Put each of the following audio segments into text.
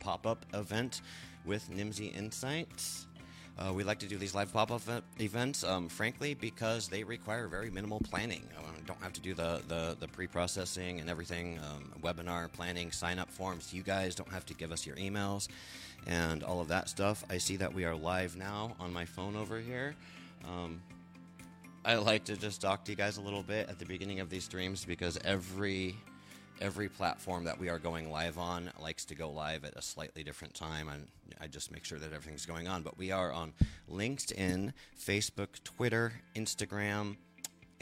pop-up event with Nimdzi Insights. Uh, we like to do these live pop-up events, um, frankly, because they require very minimal planning. Uh, don't have to do the, the, the pre-processing and everything, um, webinar planning, sign-up forms. You guys don't have to give us your emails and all of that stuff. I see that we are live now on my phone over here. Um, I like to just talk to you guys a little bit at the beginning of these streams because every every platform that we are going live on likes to go live at a slightly different time and I just make sure that everything's going on. But we are on LinkedIn, Facebook, Twitter, Instagram,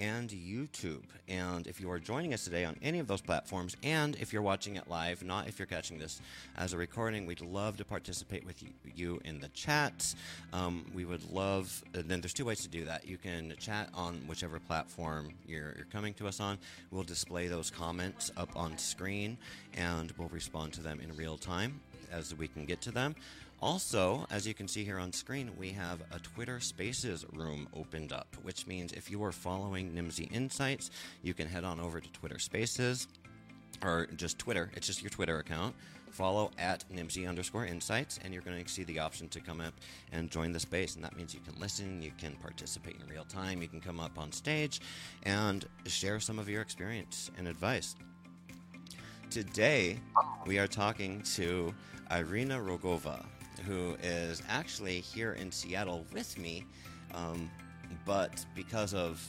and YouTube. And if you are joining us today on any of those platforms, and if you're watching it live, not if you're catching this as a recording, we'd love to participate with you, in the chat. Um, we would love, then there's two ways to do that. You can chat on whichever platform you're, you're coming to us on. We'll display those comments up on screen and we'll respond to them in real time as we can get to them. Also, as you can see here on screen, we have a Twitter Spaces room opened up, which means if you are following Nimdzi Insights, you can head on over to Twitter Spaces or just Twitter. It's just your Twitter account. Follow at Nimdzi underscore insights, and you're going to see the option to come up and join the space. And that means you can listen, you can participate in real time, you can come up on stage and share some of your experience and advice. Today, we are talking to Iryna Rogova who is actually here in Seattle with me, um, but because of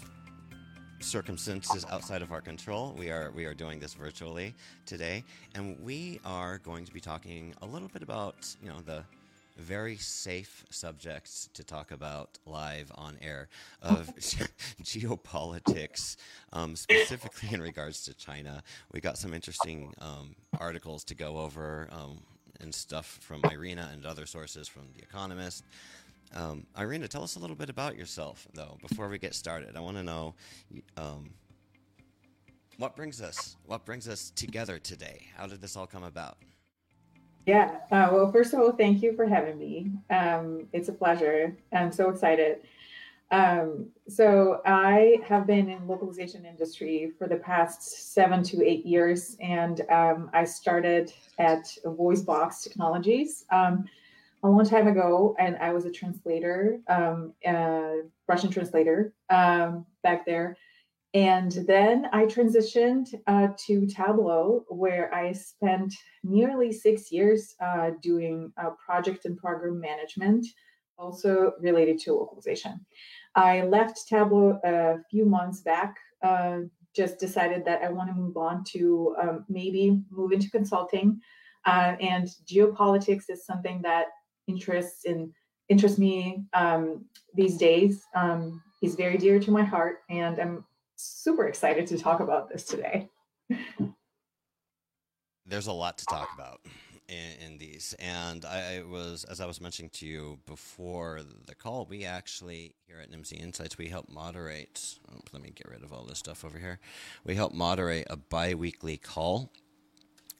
circumstances outside of our control, we are we are doing this virtually today, and we are going to be talking a little bit about you know the very safe subjects to talk about live on air of geopolitics, um, specifically in regards to China. We got some interesting um, articles to go over. Um, and stuff from Iryna and other sources from The Economist. Um, Iryna, tell us a little bit about yourself, though, before we get started. I want to know um, what brings us what brings us together today. How did this all come about? Yeah. Uh, well, first of all, thank you for having me. Um, it's a pleasure. I'm so excited. Um, so I have been in localization industry for the past seven to eight years, and um, I started at VoiceBox Technologies um, a long time ago, and I was a translator, um, uh, Russian translator um, back there. And then I transitioned uh, to Tableau, where I spent nearly six years uh, doing uh, project and program management, also related to localization. I left Tableau a few months back. Uh, just decided that I want to move on to um, maybe move into consulting. Uh, and geopolitics is something that interests in interests me um, these days. Um, is very dear to my heart, and I'm super excited to talk about this today. There's a lot to talk about in, in these. And I was, as I was mentioning to you before the call, we actually here at Nimdzi Insights, we help moderate. Oh, let me get rid of all this stuff over here. We help moderate a biweekly call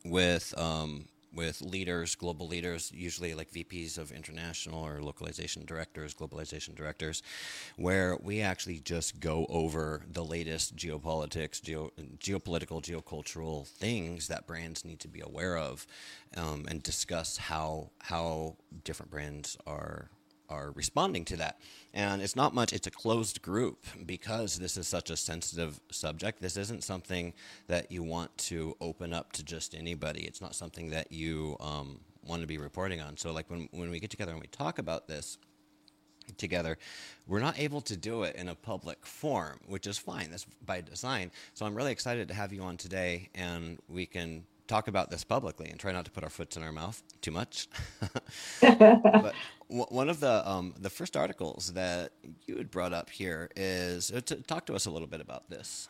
with um, with leaders, global leaders, usually like VPs of international or localization directors, globalization directors, where we actually just go over the latest geopolitics, geo, geopolitical, geocultural things that brands need to be aware of, um, and discuss how how different brands are are responding to that. And it's not much, it's a closed group because this is such a sensitive subject. This isn't something that you want to open up to just anybody. It's not something that you um, want to be reporting on. So, like when, when we get together and we talk about this, together, we're not able to do it in a public forum, which is fine. That's by design. So I'm really excited to have you on today, and we can talk about this publicly and try not to put our foot in our mouth too much. but w- one of the um, the first articles that you had brought up here is uh, to talk to us a little bit about this.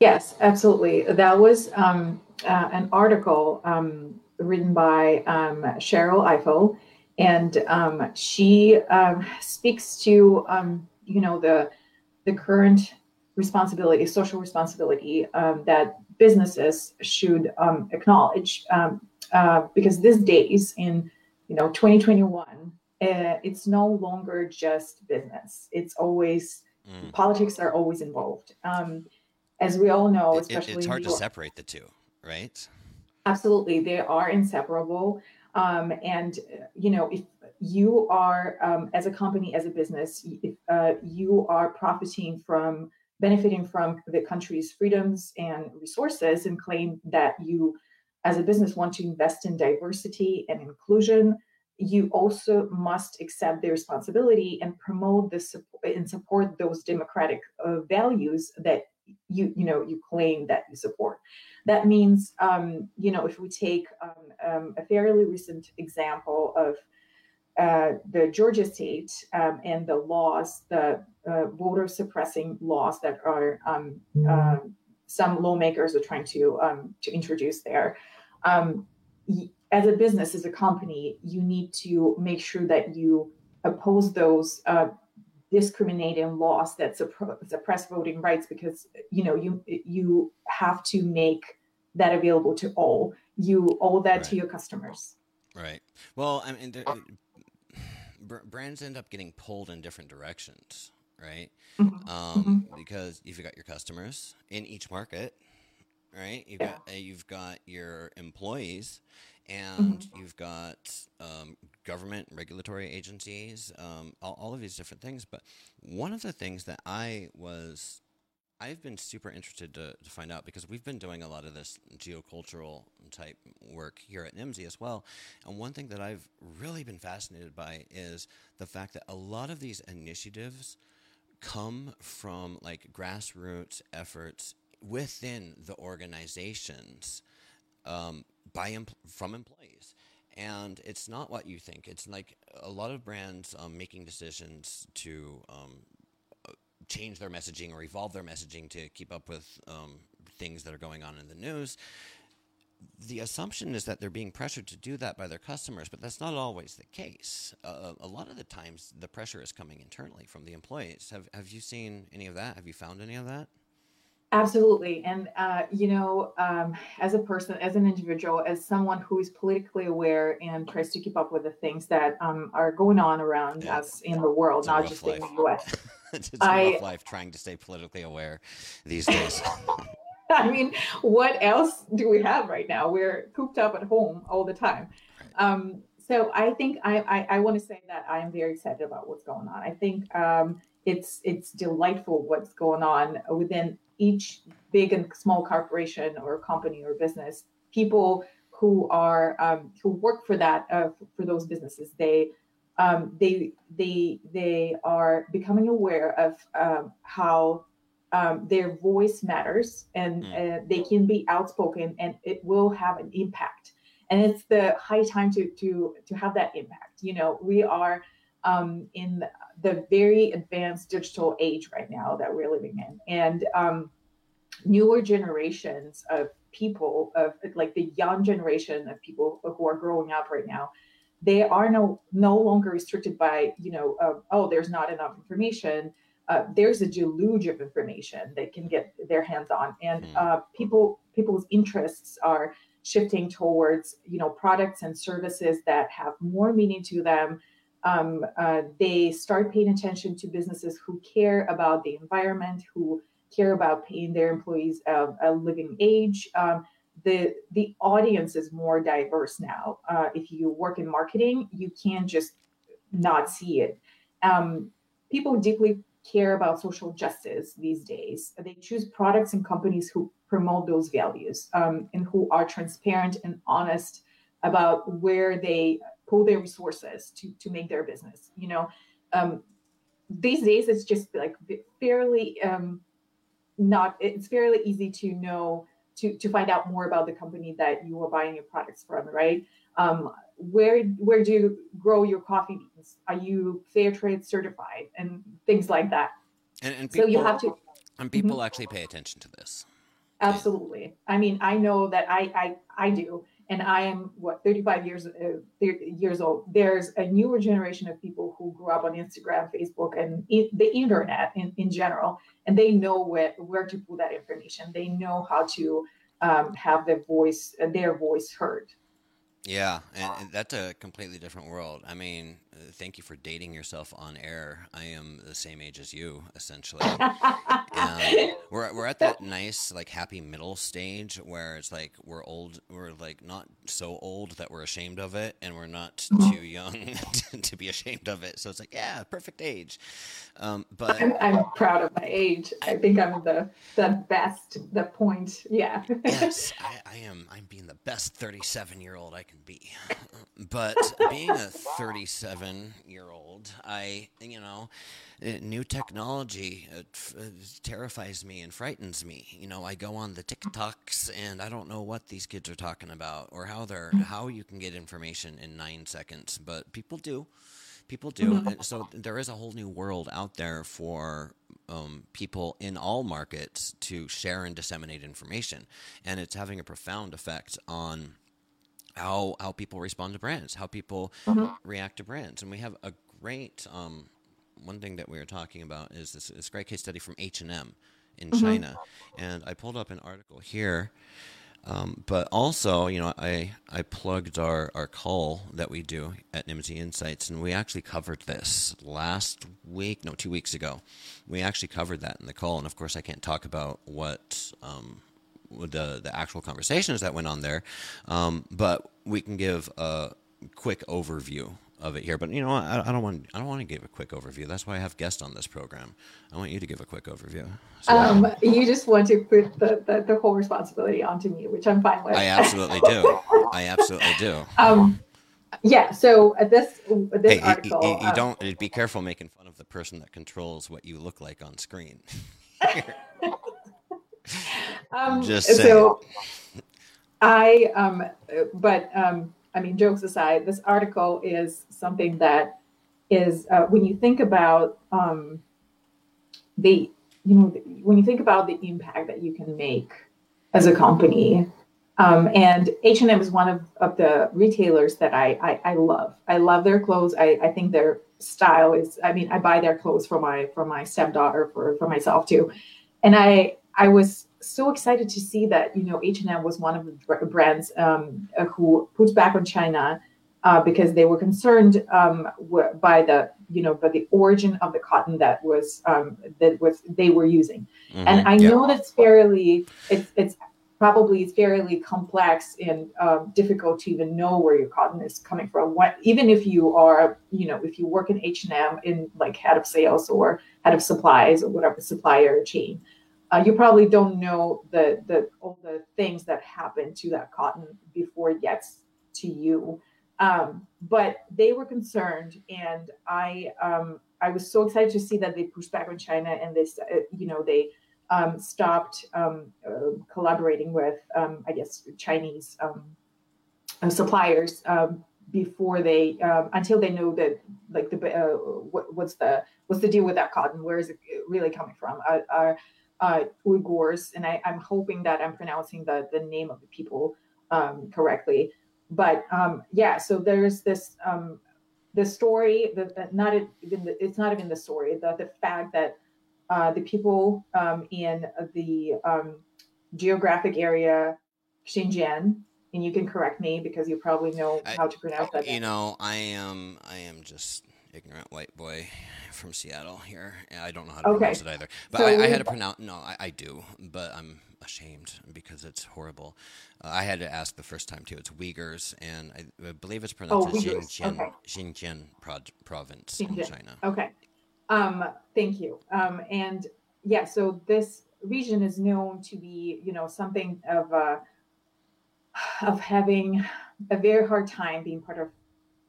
Yes, absolutely. That was um, uh, an article um, written by um, Cheryl Ifill, and um, she um, speaks to you know the the current responsibility, social responsibility that businesses should um, acknowledge um, uh, because these days in you know 2021 uh, it's no longer just business it's always mm. politics are always involved um, as we all know especially it, it's hard to separate the two right Absolutely, they are inseparable. Um, and you know, if you are um, as a company, as a business, if uh, you are profiting from benefiting from the country's freedoms and resources, and claim that you, as a business, want to invest in diversity and inclusion, you also must accept the responsibility and promote the support and support those democratic uh, values that you you know you claim that you support. That means um, you know if we take um, um, a fairly recent example of uh, the Georgia state um, and the laws, the uh, voter suppressing laws that are um, uh, some lawmakers are trying to um, to introduce there. as a business, as a company, you need to make sure that you oppose those uh, discriminating laws that suppress voting rights because you know you you have to make that available to all you owe that right. to your customers right well i mean brands end up getting pulled in different directions right mm-hmm. Um, mm-hmm. because you've got your customers in each market right you've yeah. got uh, you've got your employees and mm-hmm. you've got um, government regulatory agencies, um, all, all, of these different things. But one of the things that I was, I've been super interested to, to find out because we've been doing a lot of this geocultural type work here at Nimdzi as well. And one thing that I've really been fascinated by is the fact that a lot of these initiatives come from like grassroots efforts within the organizations um, by from employees. And it's not what you think. It's like a lot of brands um, making decisions to um, change their messaging or evolve their messaging to keep up with um, things that are going on in the news. The assumption is that they're being pressured to do that by their customers, but that's not always the case. Uh, a lot of the times, the pressure is coming internally from the employees. Have Have you seen any of that? Have you found any of that? Absolutely. And, uh, you know, um, as a person, as an individual, as someone who is politically aware and tries to keep up with the things that um, are going on around yeah. us in the world, it's not just life. in the US. it's I, rough life trying to stay politically aware these days. I mean, what else do we have right now? We're cooped up at home all the time. Right. Um, so I think I, I, I want to say that I am very excited about what's going on. I think um, it's it's delightful what's going on within each big and small corporation or company or business, people who are um, who work for that uh, for those businesses, they um, they they they are becoming aware of um, how um, their voice matters and mm. uh, they can be outspoken and it will have an impact. And it's the high time to to to have that impact. You know, we are um, in the very advanced digital age right now that we're living in. And um, newer generations of people, of like the young generation of people who are growing up right now, they are no no longer restricted by you know uh, oh there's not enough information. Uh, there's a deluge of information they can get their hands on, and hmm. uh, people people's interests are shifting towards you know products and services that have more meaning to them um, uh, they start paying attention to businesses who care about the environment, who care about paying their employees a, a living age. Um, the the audience is more diverse now. Uh, if you work in marketing, you can't just not see it. Um, people deeply care about social justice these days. They choose products and companies who promote those values um, and who are transparent and honest about where they pull their resources to to make their business you know um, these days it's just like fairly um, not it's fairly easy to know to to find out more about the company that you are buying your products from right? Um, where where do you grow your coffee beans? Are you fair trade certified? And things like that. And, and people, so you have to and people mm-hmm. actually pay attention to this. Absolutely. I mean i know that i i i do and I am what 35 years uh, years old. There's a newer generation of people who grew up on Instagram, Facebook, and the internet in, in general, and they know where where to put that information. They know how to um, have their voice uh, their voice heard. Yeah, and, and, that's a completely different world. I mean, thank you for dating yourself on air. I am the same age as you, essentially. and we're we're at that nice like happy middle stage where it's like we're old, we're like not so old that we're ashamed of it, and we're not mm-hmm. too young to be ashamed of it. So it's like yeah, perfect age. Um, but I'm, I'm, proud of my age. I think I'm the the best. The point, yeah. yes, I, I am. I'm being the best 37 year old I can be. But being a 37 year old, I you know uh, new technology uh, uh, terrifies me and frightens me. You know, I go on the TikToks and I don't know what these kids are talking about or how they're how you can get information in nine seconds, but people do. People do. So there is a whole new world out there for um, people in all markets to share and disseminate information, and it's having a profound effect on how how people respond to brands, how people mm-hmm. react to brands, and we have a great um, one thing that we were talking about is this, this great case study from H and M in mm-hmm. China, and I pulled up an article here. Um, but also, you know, I I plugged our, our call that we do at Nimdzi Insights, and we actually covered this last week, no, two weeks ago. We actually covered that in the call, and of course, I can't talk about what um, the the actual conversations that went on there, um, but we can give a quick overview of it here. But you know, I, I, don't want I don't want to give a quick overview. That's why I have guests on this program. I want you to give a quick overview. So, um, you just want to put the, the, the, whole responsibility onto me, which I'm fine with. I absolutely do. I absolutely do. Um, yeah. So uh, this this hey, article, you, you, you um, don't be careful making fun of the person that controls what you look like on screen. um, just saying. so I um, but um I mean, jokes aside, this article is something that is uh, when you think about um, the you know when you think about the impact that you can make as a company um, and h&m is one of, of the retailers that I, I, I love. I love their clothes. I, I think their style is i mean i buy their clothes for my for my stepdaughter for for myself too. And i i was so excited to see that you know H&M was one of the brands um, uh, who pushed back on China uh, because they were concerned um, by the you know by the origin of the cotton that was um, that was they were using, mm-hmm. and I yep. know that's fairly it's it's probably fairly complex and um, difficult to even know where your cotton is coming from. What even if you are you know if you work in H&M in like head of sales or head of supplies or whatever supplier chain uh, you probably don't know the the all the things that happen to that cotton before it gets to you. Um, but they were concerned, and I um, I was so excited to see that they pushed back on China and this uh, you know they um, stopped um, uh, collaborating with um, I guess Chinese um, uh, suppliers before they until they know that like the uh, what, what's the what's the deal with that cotton? Where is it really coming from? Are, uh, Uyghurs, and I, am hoping that I'm pronouncing the the name of the people um, correctly. But um, yeah, so there's this um, the story that not even the, it's not even the story the the fact that uh, the people um, in the um, geographic area Xinjiang, and you can correct me because you probably know how to pronounce that. You know, I am I am just ignorant white boy from Seattle here. I don't know how to okay. pronounce it either. But so I, I, had to pronounce. No, I, I, do, but I'm ashamed because it's horrible. Uh, I had to ask the first time too. It's Uyghurs, and I, I believe it's pronounced oh, Xinjiang, okay. Xinjiang pro- province Xinjiang. in China. Okay. Um, thank you. Um, and yeah, so this region is known to be, you know, something of a, of having a very hard time being part of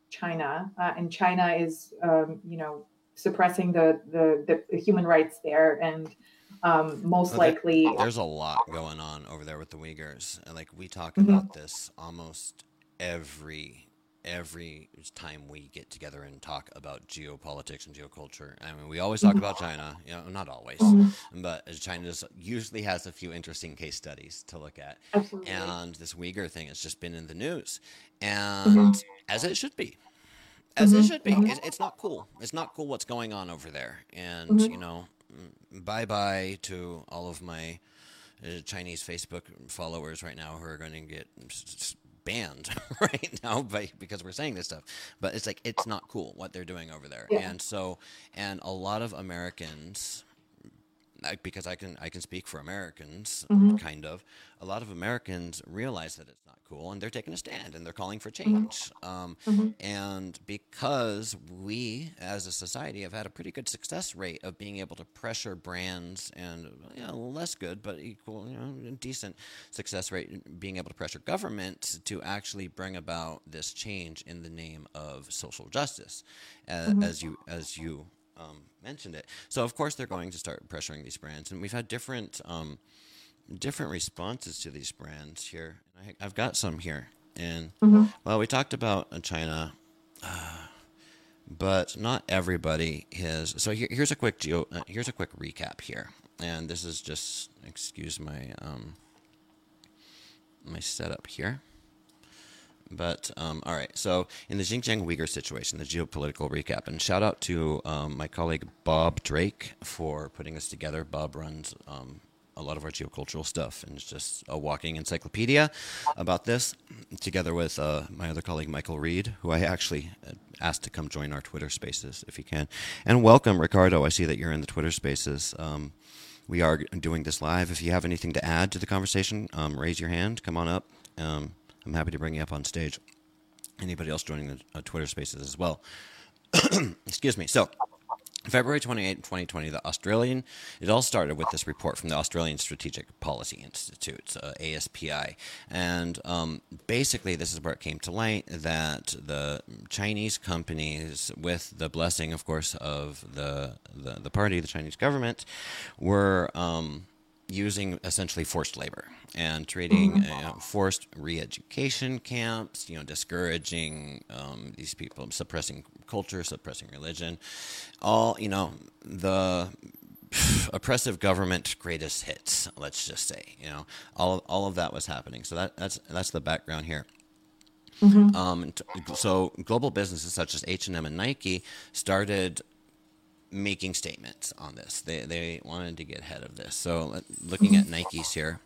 China, uh, and China is, um, you know, suppressing the, the, the human rights there, and um, most well, likely there, there's a lot going on over there with the Uyghurs. Like we talk mm-hmm. about this almost every every time we get together and talk about geopolitics and geoculture. I mean, we always talk mm-hmm. about China, you know, not always, mm-hmm. but China usually has a few interesting case studies to look at. Absolutely. And this Uyghur thing has just been in the news, and mm-hmm. as it should be. As it mm-hmm. should be. Mm-hmm. It's, it's, not cool. It's not cool what's going on over there. And, mm-hmm. you know, bye bye to all of my uh, Chinese Facebook followers right now who are going to get banned right now by, because we're saying this stuff. But it's like it's not cool what they're doing over there. Yeah. And so and a lot of Americans because I can I can speak for Americans, mm-hmm. kind of. A lot of Americans realize that it's cool, and they're taking a stand and they're calling for mm-hmm. change. Mm-hmm. Um, mm-hmm. And because we, as a society, have had a pretty good success rate of being able to pressure brands, and you know, less good but equal, you know, decent success rate, being able to pressure government to actually bring about this change in the name of social justice, uh, mm-hmm. as you as you um, mentioned it. So of course they're going to start pressuring these brands, and we've had different um, different responses to these brands here. I, have got some here, and mm-hmm. well, we talked about uh, China. Uh, but not everybody has. So here, here's a quick geo. Uh, here's a quick recap here, and this is just excuse my um, my setup here. But um, all right, so in the Xinjiang Uyghur situation, the geopolitical recap, and shout out to um, my colleague Bob Drake for putting this together. Bob runs um, a lot of our geocultural stuff, and it's just a walking encyclopedia about this, together with uh, my other colleague Michael Reed, who I actually uh, asked to come join our Twitter Spaces if he can. And welcome, Ricardo. I see that you're in the Twitter Spaces. Um, we are doing this live. If you have anything to add to the conversation, um, raise your hand. Come on up. Um, I'm happy to bring you up on stage. Anybody else joining the uh, Twitter Spaces as well? Excuse me. So, February 28, 2020, the Australian, it all started with this report from the Australian Strategic Policy Institute, uh, ASPI. And um, basically, this is where it came to light that the Chinese companies, with the blessing, of course, of the, the, the party, the Chinese government, were. Um, using essentially forced labor and treating mm-hmm. uh, forced re-education camps you know discouraging um, these people suppressing culture suppressing religion all you know the oppressive government greatest hits let's just say you know all, all of that was happening so that, that's that's the background here mm-hmm. um, so global businesses such as h&m and nike started making statements on this. They they wanted to get ahead of this. So uh, looking at Nike's here.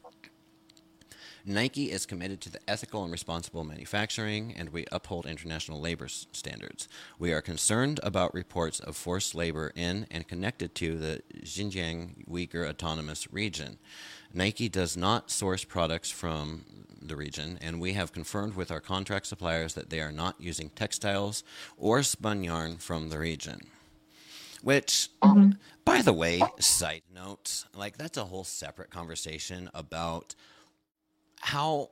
Nike is committed to the ethical and responsible manufacturing, and we uphold international labor standards. We are concerned about reports of forced labor in and connected to the Xinjiang Uyghur Autonomous Region. Nike does not source products from the region, and we have confirmed with our contract suppliers that they are not using textiles or spun yarn from the region. Which, mm-hmm. by the way, side note, like that's a whole separate conversation about how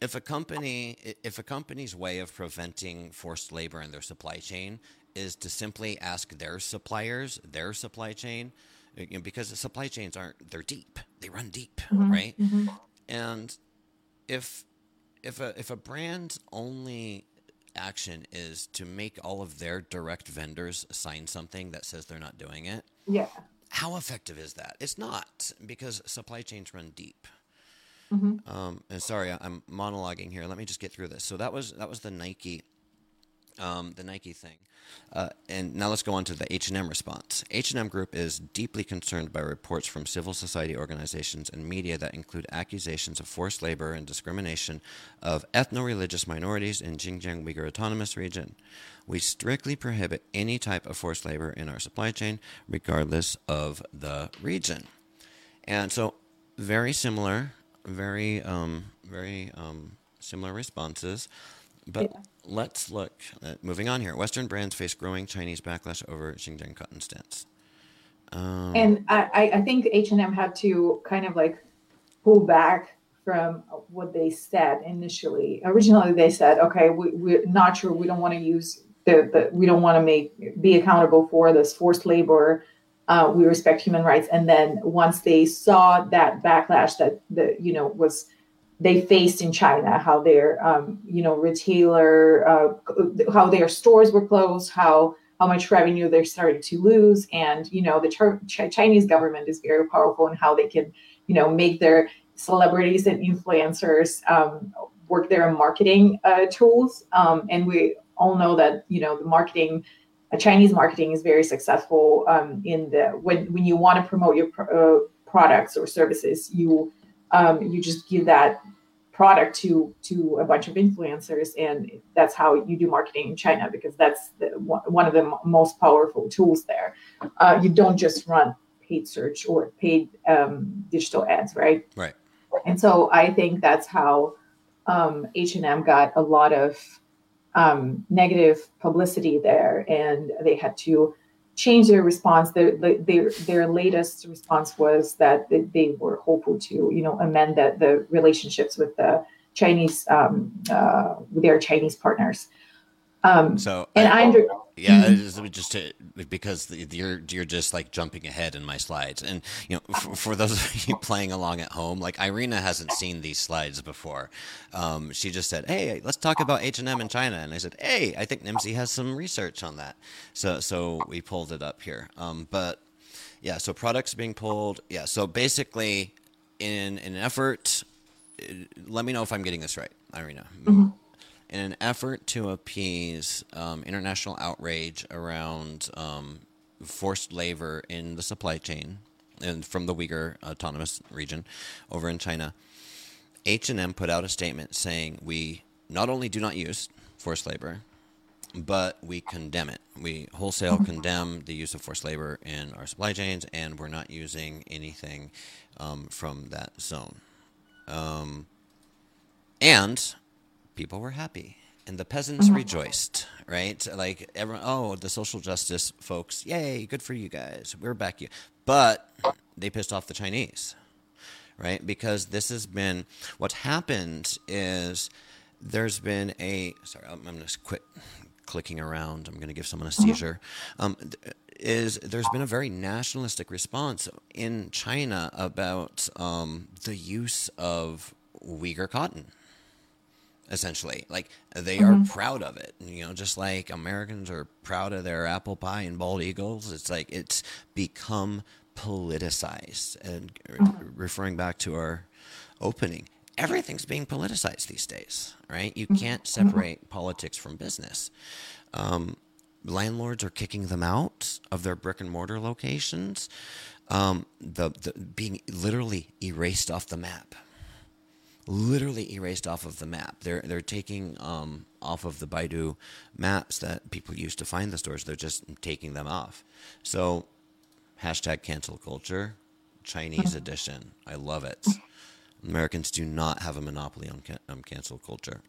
if a company if a company's way of preventing forced labor in their supply chain is to simply ask their suppliers their supply chain you know, because the supply chains aren't they're deep they run deep mm-hmm. right mm-hmm. and if if a if a brand only action is to make all of their direct vendors sign something that says they're not doing it. Yeah. How effective is that? It's not because supply chains run deep. Mm-hmm. Um, and sorry, I'm monologuing here. Let me just get through this. So that was that was the Nike, um, the Nike thing. Uh, and now let's go on to the H&M response. H&M Group is deeply concerned by reports from civil society organizations and media that include accusations of forced labor and discrimination of ethno-religious minorities in Xinjiang Uyghur Autonomous Region. We strictly prohibit any type of forced labor in our supply chain, regardless of the region. And so, very similar, very, um, very um, similar responses. But yeah. Let's look at moving on here. Western brands face growing Chinese backlash over Xinjiang cotton stance. Um, and I, I think H&M had to kind of like pull back from what they said initially. Originally, they said, okay, we, we're not sure. We don't want to use the, the we don't want to make be accountable for this forced labor. Uh, we respect human rights. And then once they saw that backlash that the you know was they faced in China, how their um, you know retailer, uh, how their stores were closed, how how much revenue they started to lose, and you know the Ch- Chinese government is very powerful in how they can you know make their celebrities and influencers um, work their marketing uh, tools, um, and we all know that you know the marketing. Uh, Chinese marketing is very successful um, in the when when you want to promote your uh, products or services, you um, you just give that product to to a bunch of influencers and that's how you do marketing in china because that's the, one of the most powerful tools there uh, you don't just run paid search or paid um, digital ads, right? Right. And so I think that's how um, H&M got a lot of um, negative publicity there, and they had to change their response. Their, their, their latest response was that they were hopeful to, you know, amend the, the relationships with the Chinese, um, uh, their Chinese partners. Um, so and I, I yeah, mm-hmm. just to, because you're you're just like jumping ahead in my slides, and you know, for, for, those of you playing along at home, like Iryna hasn't seen these slides before. Um, she just said, "Hey, let's talk about H and M in China," and I said, "Hey, I think Nimdzi has some research on that." So so we pulled it up here. Um, but yeah, so products being pulled. Yeah, so basically, in, in an effort, let me know if I'm getting this right, Iryna. Mm-hmm in an effort to appease um, international outrage around um, forced labor in the supply chain and from the Uyghur Autonomous Region over in China, H&M put out a statement saying we not only do not use forced labor, but we condemn it. We wholesale condemn the use of forced labor in our supply chains, and we're not using anything um, from that zone. Um, and people were happy and the peasants mm-hmm. rejoiced, right? Like everyone, oh, the social justice folks, yay, good for you guys. We're back you. But they pissed off the Chinese, right? Because this has been what happened is there's been a sorry, I'm, I'm going to quit clicking around. I'm going to give someone a mm-hmm. seizure. Um, is there's been a very nationalistic response in China about um, the use of Uyghur cotton essentially like they mm-hmm. are proud of it you know just like americans are proud of their apple pie and bald eagles it's like it's become politicized and mm-hmm. referring back to our opening everything's being politicized these days right you mm-hmm. can't mm-hmm. separate politics from business um, landlords are kicking them out of their brick and mortar locations um, the, the being literally erased off the map literally erased off of the map. They're they're taking um, off of the Baidu maps that people use to find the stores. They're just taking them off. So hashtag cancel culture, Chinese edition. I love it. Americans do not have a monopoly on can- um, cancel culture.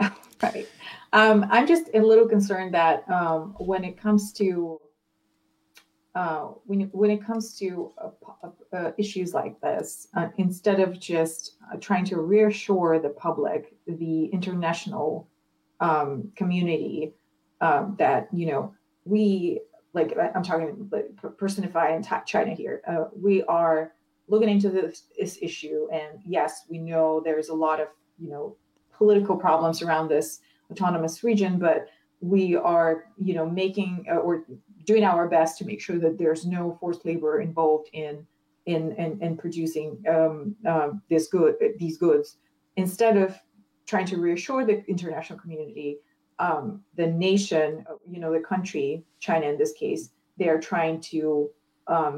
Right. Um, I'm just a little concerned that um, when it comes to uh, when when it comes to uh, issues like this, uh, instead of just uh, trying to reassure the public, the international um, community, um, that you know we like I'm talking like personify in China here, we are looking into this, this issue, and yes, we know there's a lot of you know political problems around this autonomous region, but we are you know making or doing our best to make sure that there's no forced labor involved in in in, in producing um, uh, this good these goods. Instead of trying to reassure the international community um, the nation you know the country china in this case they are trying to um,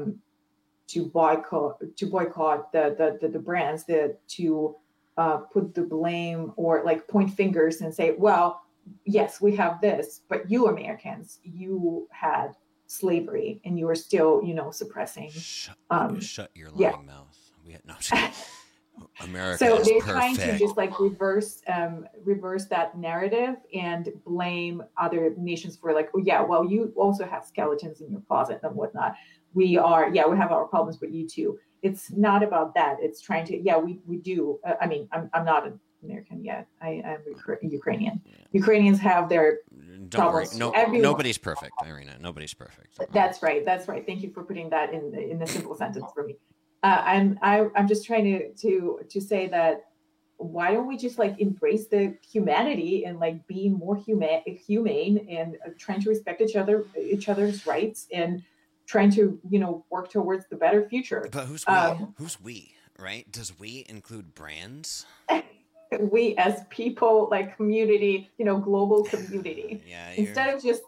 to boycott to boycott the the, the, the brands that to uh, put the blame or like point fingers and say well yes, we have this, but you Americans, you had slavery and you are still, you know, suppressing. Shut, um, shut your lying yeah. mouth. We had, no, America so they're perfect. trying to just like reverse um reverse that narrative and blame other nations for like oh yeah well you also have skeletons in your closet and whatnot we are yeah we have our problems but you too it's not about that it's trying to yeah we we do uh, i mean i'm, I'm not American yet. I am Ukrainian. Ukrainians have their Don't worry. No, nobody's perfect, Iryna. Nobody's perfect. That's right. That's right. Thank you for putting that in in a simple sentence for me. Uh, I'm I, I'm just trying to to to say that why don't we just like embrace the humanity and like be more human humane and uh, trying to respect each other each other's rights and trying to you know work towards the better future. But who's we? Um, who's we? Right? Does we include brands? we as people like community you know global community yeah instead of just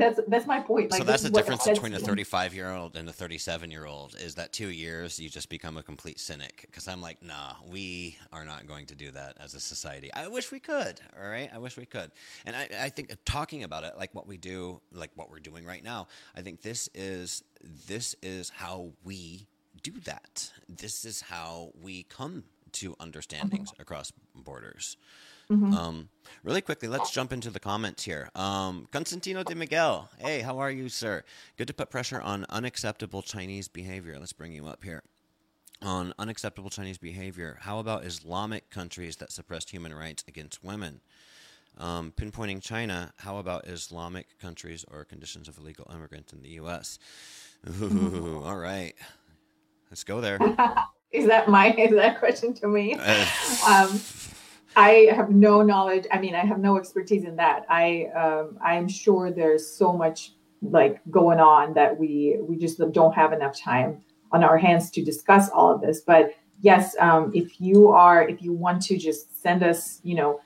that's that's my point. Like, so that's the difference between a 35 year old and a 37 year old is that two years you just become a complete cynic. Because I'm like, nah, we are not going to do that as a society. I wish we could. All right, I wish we could. And I, I think uh, talking about it, like what we do, like what we're doing right now, I think this is this is how we do that. This is how we come to understandings mm-hmm. across borders. Mm-hmm. Um, really quickly, let's jump into the comments here. Um, Constantino de Miguel, hey, how are you, sir? Good to put pressure on unacceptable Chinese behavior. Let's bring you up here. On unacceptable Chinese behavior, how about Islamic countries that suppressed human rights against women? Um, pinpointing China, how about Islamic countries or conditions of illegal immigrants in the U.S.? Ooh, all right, let's go there. is that my is that question to me? Um, I have no knowledge. I mean, I have no expertise in that. I um, I'm sure there's so much like going on that we we just don't have enough time on our hands to discuss all of this. But yes, um, if you are if you want to just send us, you know,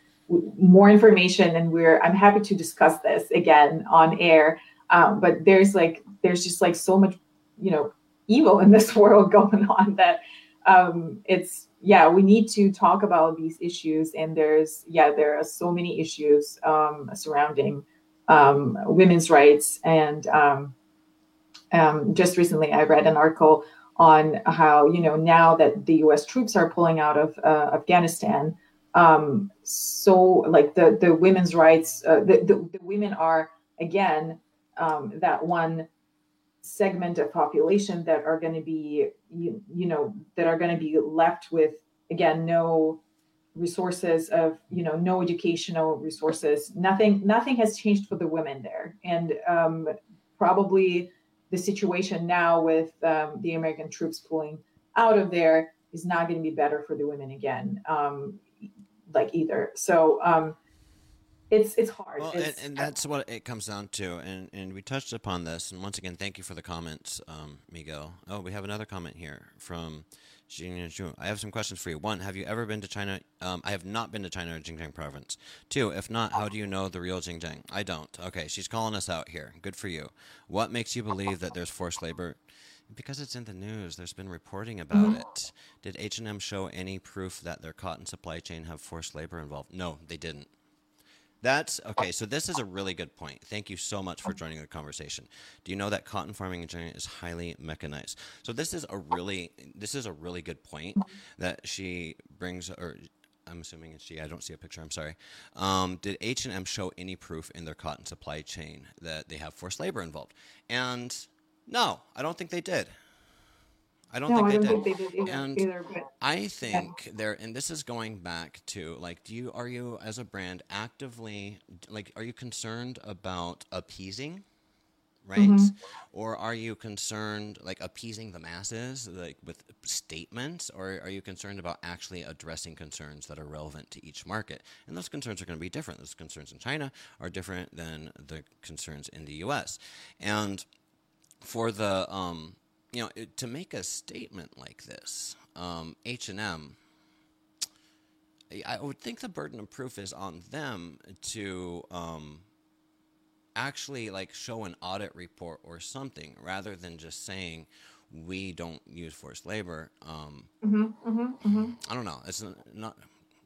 more information, and we're I'm happy to discuss this again on air. Um, but there's like there's just like so much, you know, evil in this world going on that um, it's yeah we need to talk about these issues and there's yeah there are so many issues um, surrounding um, women's rights. And um, um just recently i read an article on how you know now that the us troops are pulling out of uh, afghanistan um, so like the the women's rights uh, the, the, the, women are again that one segment of population that are going to be you, you know that are going to be left with again no resources of you know no educational resources. Nothing nothing has changed for the women there. And um, probably the situation now with um, the american troops pulling out of there is not going to be better for the women again um, like either. So um, it's it's hard. Well, it's, and, and, that's what it comes down to. And and we touched upon this. And once again, thank you for the comments, um, Miguel. Oh, we have another comment here from Xinjiang. I have some questions for you. One, have you ever been to China? Um, I have not been to China or Xinjiang province. Two, if not, how do you know the real Xinjiang? I don't. Okay, she's calling us out here. Good for you. What makes you believe that there's forced labor? Because it's in the news, there's been reporting about mm-hmm. it. Did H&M show any proof that their cotton supply chain have forced labor involved? No, they didn't. That's okay. So this is a really good point. Thank you so much for joining the conversation. Do you know that cotton farming in China is highly mechanized? So this is a really this is a really good point that she brings or I'm assuming it's she. I don't see a picture. I'm sorry. Um, did H and M show any proof in their cotton supply chain that they have forced labor involved? And no, I don't think they did. I don't, no, think, I they don't think, they did. either. And either, but, I think yeah. there, and this is going back to like, do you are you as a brand actively like, are you concerned about appeasing? right? Mm-hmm. Or are you concerned like appeasing the masses like with statements or are you concerned about actually addressing concerns that are relevant to each market? And those concerns are going to be different. Those concerns in China are different than the concerns in the US. And for the um, you know, to make a statement like this, um, H&M, I would think the burden of proof is on them to um, actually like show an audit report or something rather than just saying we don't use forced labor. Um, mm-hmm, mm-hmm, mm-hmm. I don't know. It's not.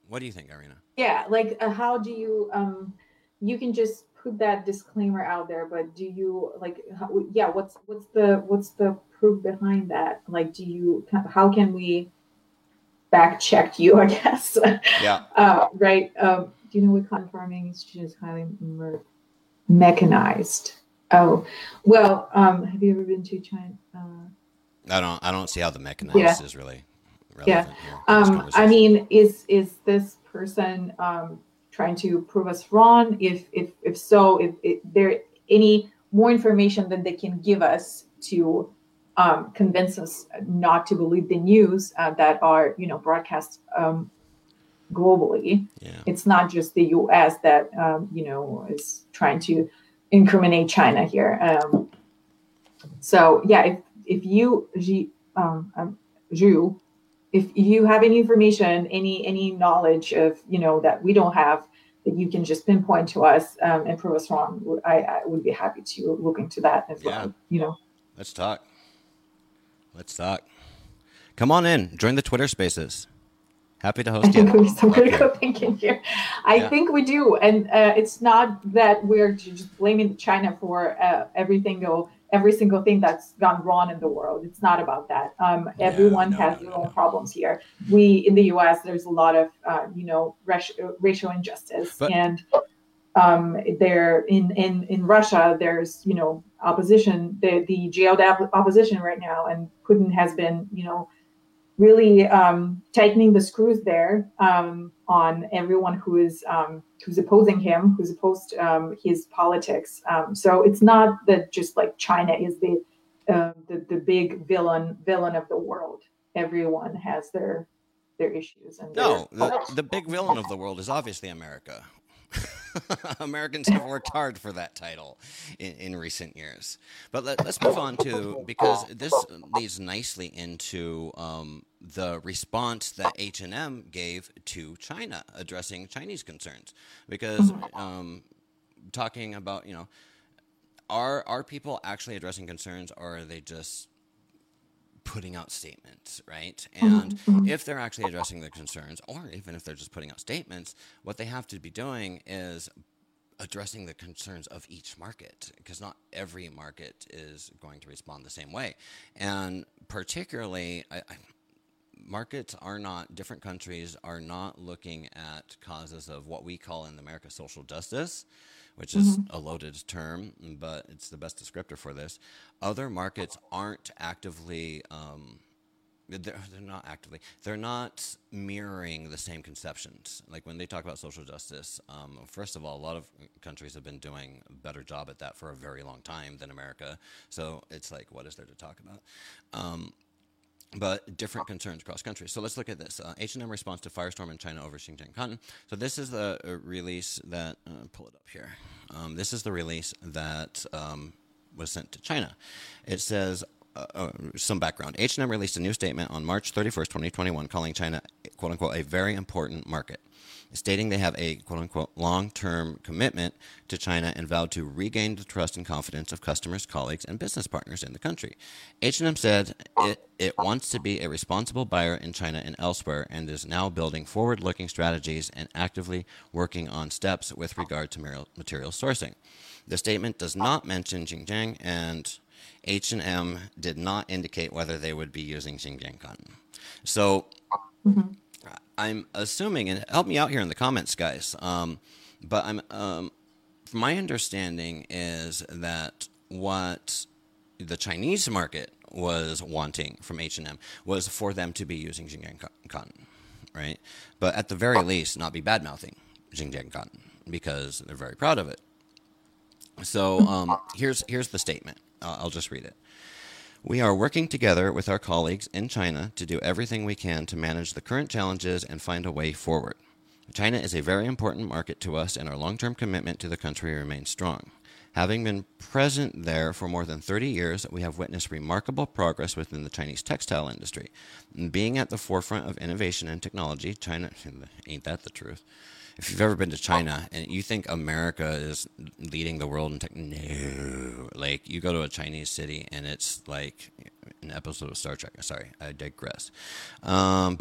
What do you think, Iryna? Yeah, like uh, how do you? Um, you can just put that disclaimer out there, but do you like? How, yeah, what's what's the what's the proof behind that? Like, do you? How can we back check you? I guess. Yeah. uh, right. Um, do you know what cotton farming is just highly mechanized? Oh, well. Um, have you ever been to China? Uh, I don't. I don't see how the mechanized yeah. is really. yeah. Um, I mean, is is this person um, trying to prove us wrong? If if if so, if, if there any more information that they can give us to um, convince us not to believe the news uh, that are you know broadcast um, globally. Yeah. It's not just the U.S. that um, you know is trying to incriminate China here. Um, so yeah, if if you um, um, Zhu, if you have any information, any any knowledge of you know that we don't have, that you can just pinpoint to us um, and prove us wrong, I, I, would be happy to look into that as yeah. well. You know, let's talk. Let's talk. Come on in, join the Twitter Spaces. Happy to host I think you. We critical thinking here. I yeah. think we do, and uh, it's not that we're just blaming China for uh, everything go every single thing that's gone wrong in the world. It's not about that. Um, yeah, everyone no, has their own problems here. We in the U.S. there's a lot of uh, you know racial injustice, but, and um, there in in in Russia there's you know opposition, the the jailed opposition right now, and Putin has been you know really um, tightening the screws there um, on everyone who is um, who's opposing him, who's opposed um, his politics. Um, so it's not that just like China is the, uh, the the big villain villain of the world. Everyone has their their issues. And no, the, the big villain of the world is obviously America. Americans have worked hard for that title in, in recent years. But let, us move on to because this leads nicely into um, the response that H and M gave to China addressing Chinese concerns. Because um, talking about you know, are are people actually addressing concerns, or are they just putting out statements, right? Mm-hmm, and mm-hmm. if they're actually addressing the concerns, or even if they're just putting out statements, what they have to be doing is addressing the concerns of each market because not every market is going to respond the same way. And particularly, I, I, markets are not, different countries are not looking at causes of what we call in America social justice which is mm-hmm. a loaded term, but it's the best descriptor for this. Other markets aren't actively. Um, they're, they're not actively they're not mirroring the same conceptions like when they talk about social justice um, first of all a lot of countries have been doing a better job at that for a very long time than america so it's like what is there to talk about um, but different concerns across countries. So let's look at this. Uh, H&M response to firestorm in China over Xinjiang cotton. So this is the uh, release that, uh, pull it up here. Um, this is the release that um, was sent to China. It says, uh, uh, some background. H&M released a new statement on March 31st, 2021, calling China, quote unquote, a very important market stating they have a quote unquote long term commitment to China and vowed to regain the trust and confidence of customers, colleagues, and business partners in the country. H&M said it, it wants to be a responsible buyer in China and elsewhere and is now building forward looking strategies and actively working on steps with regard to material sourcing. The statement does not mention Xinjiang and H&M did not indicate whether they would be using Xinjiang cotton. So mm-hmm. I'm assuming, and help me out here in the comments, guys. Um, but I'm, um, my understanding is that what the Chinese market was wanting from H&M was for them to be using Xinjiang cotton, right? But at the very least, not be bad mouthing Xinjiang cotton because they're very proud of it. So um, here's here's the statement. Uh, I'll just read it. We are working together with our colleagues in China to do everything we can to manage the current challenges and find a way forward. China is a very important market to us, and our long term commitment to the country remains strong. Having been present there for more than 30 years, we have witnessed remarkable progress within the Chinese textile industry. being at the forefront of innovation and technology, China ain't that the truth if you've ever been to China and you think America is leading the world in tech, no. Like you go to a Chinese city and it's like an episode of Star Trek. Sorry, I digress. Um,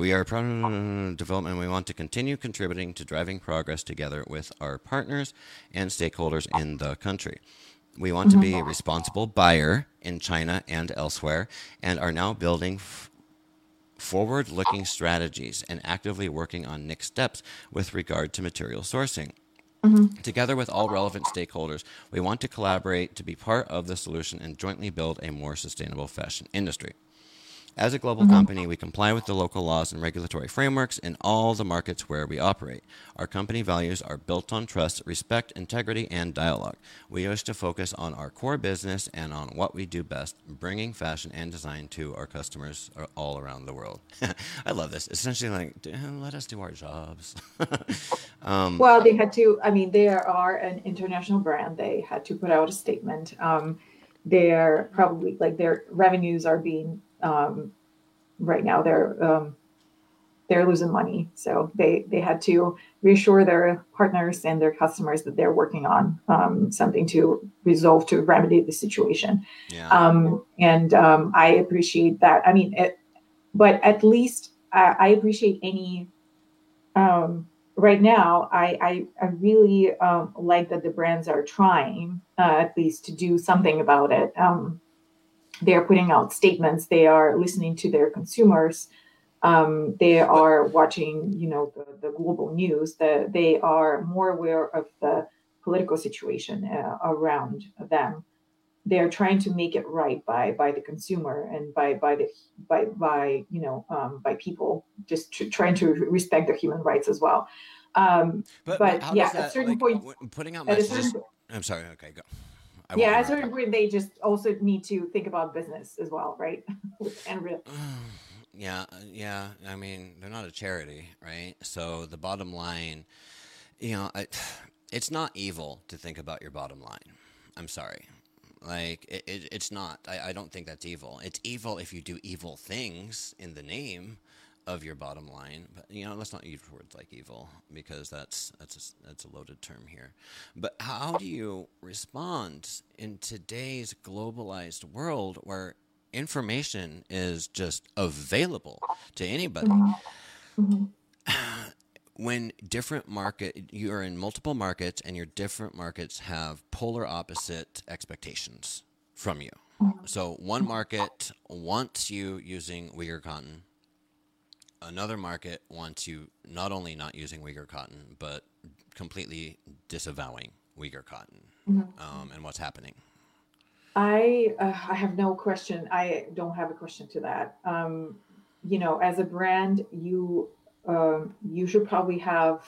we are proud of development. We want to continue contributing to driving progress together with our partners and stakeholders in the country. We want to be a responsible buyer in China and elsewhere, and are now building f- forward looking strategies and actively working on next steps with regard to material sourcing. Mm-hmm. Together with all relevant stakeholders, we want to collaborate to be part of the solution and jointly build a more sustainable fashion industry. As a global mm-hmm. company, we comply with the local laws and regulatory frameworks in all the markets where we operate. Our company values are built on trust, respect, integrity, and dialogue. We wish to focus on our core business and on what we do best, bringing fashion and design to our customers all around the world. I love this. Essentially, like, let us do our jobs. um, well, they had to, I mean, they are an international brand. They had to put out a statement. Um, they're probably like their revenues are being um, right now they're um, they're losing money. So they they had to reassure their partners and their customers that they're working on um, something to resolve to remedy the situation. Yeah. Um, and um, I appreciate that. I mean, it, but at least I, I appreciate any. Um, right now, I I, I really um, like that the brands are trying uh, at least to do something about it. They are putting out statements. They are listening to their consumers um, they are watching, you know, the, the global news. That they are more aware of the political situation uh, around them. They are trying to make it right by by the consumer and by by the by by you know um, by people, just tr- trying to respect their human rights as well. Um, but, but, but yeah, that, at certain like, point, putting out messages. Certain, I'm sorry. Okay, go. I yeah, at a certain point, they just also need to think about business as well, right? and real. Yeah, uh, yeah. I mean, they're not a charity, right? So the bottom line, you know, I, it's not evil to think about your bottom line. I'm sorry. Like, it, it, it's not. I, I don't think that's evil. It's evil if you do evil things in the name of your bottom line. But you know, let's not use words like evil because that's that's a, that's a loaded term here. But how do you respond in today's globalized world where information is just available to anybody. Mm-hmm. mm-hmm. when different market you're in multiple markets and your different markets have polar opposite expectations from you. Mm-hmm. So one market wants you using Uyghur cotton. Another market wants you not only not using Uyghur cotton, but completely disavowing Uyghur cotton mm-hmm. um, and what's happening. I uh, I have no question. I don't have a question to that. Um, you know, as a brand, you um, you should probably have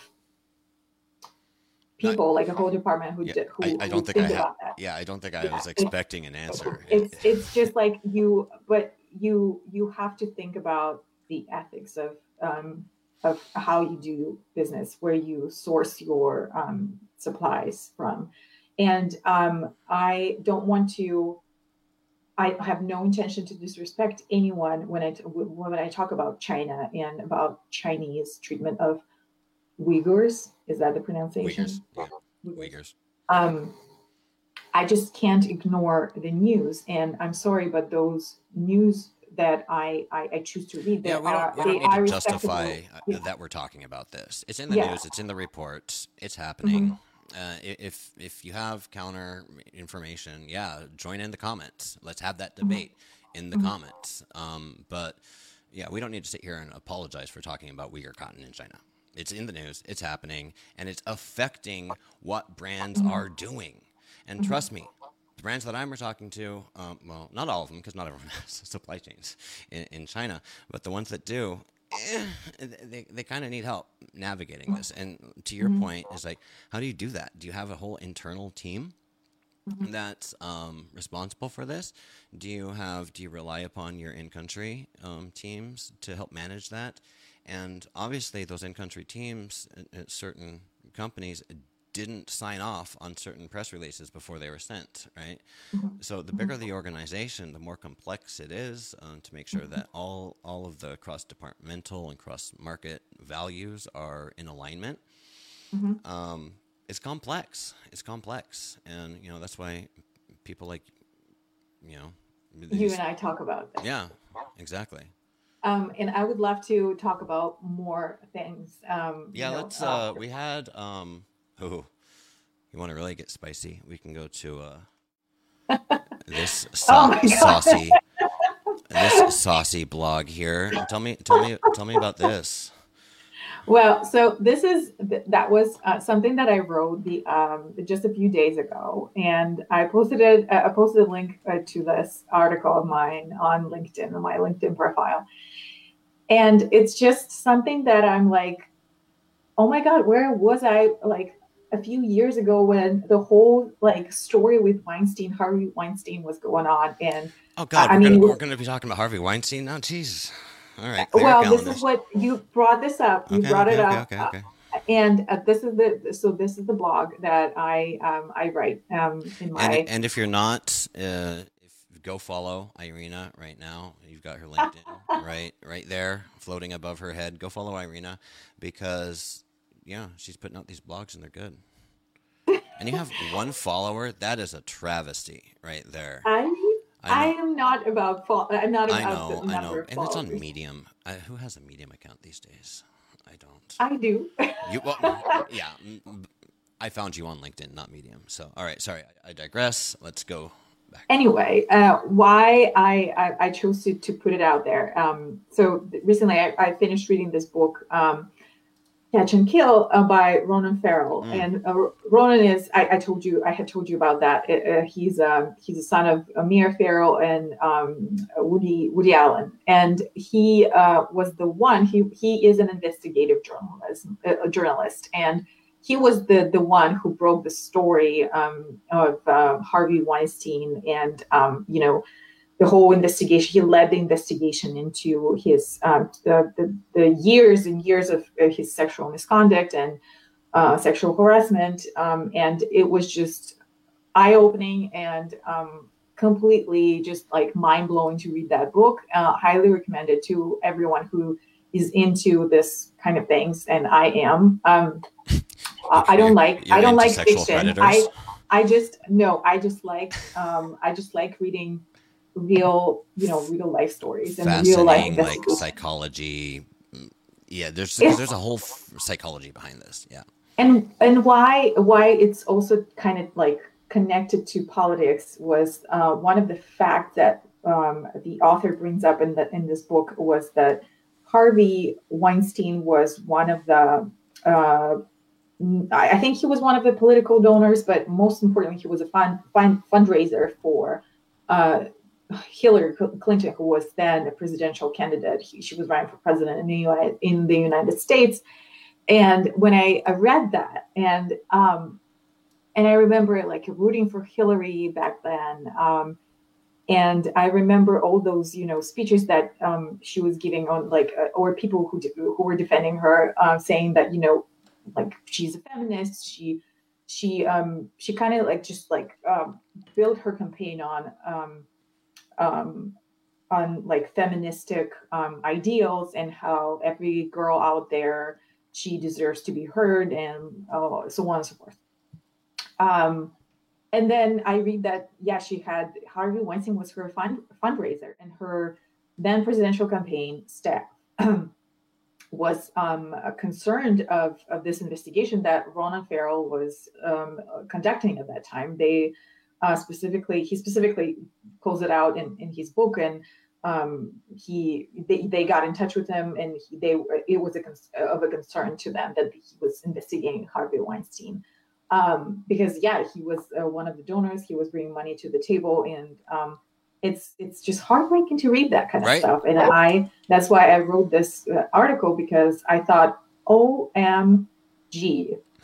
people like a whole department who yeah, did, who, I, I don't think, think I have. Yeah, I don't think I yeah, was expecting an answer. It's it's just like you, but you you have to think about the ethics of um, of how you do business, where you source your um, supplies from and um, I don't want to. I have no intention to disrespect anyone when I when I talk about China and about Chinese treatment of Uyghurs. Is that the pronunciation? Uyghurs. Uyghurs. Um, I just can't ignore the news, and I'm sorry, but those news that I, I, I choose to read. Yeah, we don't, are, we don't need to justify uh, yeah. that we're talking about this. It's in the yeah. news. It's in the reports. It's happening. Mm-hmm. Uh, if if you have counter information, yeah, join in the comments. Let's have that mm-hmm. debate in the mm-hmm. comments. Um, but yeah, we don't need to sit here and apologize for talking about Uyghur cotton in China. It's in the news. It's happening, and it's affecting what brands mm-hmm. are doing. And trust me, the brands that I'm talking to, um, well, not all of them, because not everyone has supply chains in, in China, but the ones that do, eh, they, they kind of need help navigating this. And to your mm-hmm. point, is like, how do you do that? Do you have a whole internal team mm-hmm. that's um, responsible for this? Do you have, do you rely upon your in country um, teams to help manage that? And obviously, those in country teams at certain companies didn't sign off on certain press releases before they were sent, right? Mm-hmm. So the bigger mm-hmm. the organization, the more complex it is um, to make sure mm-hmm. that all all of the cross departmental and cross market values are in alignment. Mm-hmm. Um, it's complex. It's complex, and you know that's why people like you know you and I talk about this. Yeah, exactly. Um, and I would love to talk about more things. Um, yeah, know, let's. Uh, uh, we had um, Oh, you want to really get spicy? We can go to uh, this oh saucy, this saucy blog here. Tell me, tell me, tell me about this. Well, so this is that was uh, something that I wrote the um, just a few days ago, and I posted it. Uh, I posted a link uh, to this article of mine on LinkedIn on my LinkedIn profile, and it's just something that I'm like, oh my god, where was I like a few years ago when the whole like story with Weinstein, Harvey Weinstein was going on, and oh god, I we're, mean, we're gonna be talking about Harvey Weinstein now. Jesus, all right. Well, this is what you brought this up. You okay, brought okay, it up. Okay, okay, uh, and uh, this is the so this is the blog that I um, I write um, in my and, and if you're not uh, if go follow Iryna right now. You've got her LinkedIn right right there, floating above her head. Go follow Iryna because yeah, she's putting out these blogs and they're good. And you have one follower. That is a travesty, right there. I I, I am not about. Fo- I'm not about. I know. I know. And it's on Medium. I, who has a Medium account these days? I don't. I do. you well, yeah. I found you on LinkedIn, not Medium. So, all right. Sorry, I, I digress. Let's go back. Anyway, uh, why I, I, I chose to to put it out there. Um, so recently, I, I finished reading this book. Um, Catch and Kill uh, by Ronan Farrow. Mm. And uh, Ronan is, I, I, told you, I had told you about that. Uh, he's um, he's a son of Mia Farrow and um, Woody Woody Allen, and he uh, was the one. He he is an investigative journalist, a journalist, and he was the the one who broke the story um, of uh, Harvey Weinstein, and um, you know the whole investigation. He led the investigation into his um, the, the, the years and years of his sexual misconduct and uh, sexual harassment, um, and it was just eye opening and um, completely just like mind blowing to read that book. Uh, highly recommended to everyone who is into this kind of things, and I am. Um, I don't like You're I don't like fiction. I I just no, I just like um, I just like reading real, you know, real life stories and real life like psychology. Yeah, there's there's a whole f- psychology behind this. Yeah, and and why why it's also kind of like connected to politics was uh, one of the facts that um, the author brings up in the in this book was that Harvey Weinstein was one of the uh, I think he was one of the political donors, but most importantly, he was a fund, fund fundraiser for uh, Hillary Clinton, who was then a presidential candidate, he, she was running for president in the, United, in the United States. And when I, I read that, and um, and I remember like rooting for Hillary back then. Um, and I remember all those, you know, speeches that um, she was giving on, like, uh, or people who who were defending her, uh, saying that, you know, like she's a feminist. She she um, she kind of like just like um, built her campaign on um, um, on like feministic um, ideals and how every girl out there she deserves to be heard and uh, so on and so forth. Um, and then I read that yeah, she had Harvey Weinstein was her fund fundraiser and her then presidential campaign staff was um, concerned of, of this investigation that Ronan Farrow was um, conducting at that time. They uh, specifically he specifically pulls it out in, in his book and um, he they, they got in touch with him and he, they it was a of a concern to them that he was investigating Harvey Weinstein. Um, because yeah he was uh, one of the donors. He was bringing money to the table and um, it's it's just heartbreaking to read that kind of right. stuff. And I that's why I wrote this uh, article because I thought OMG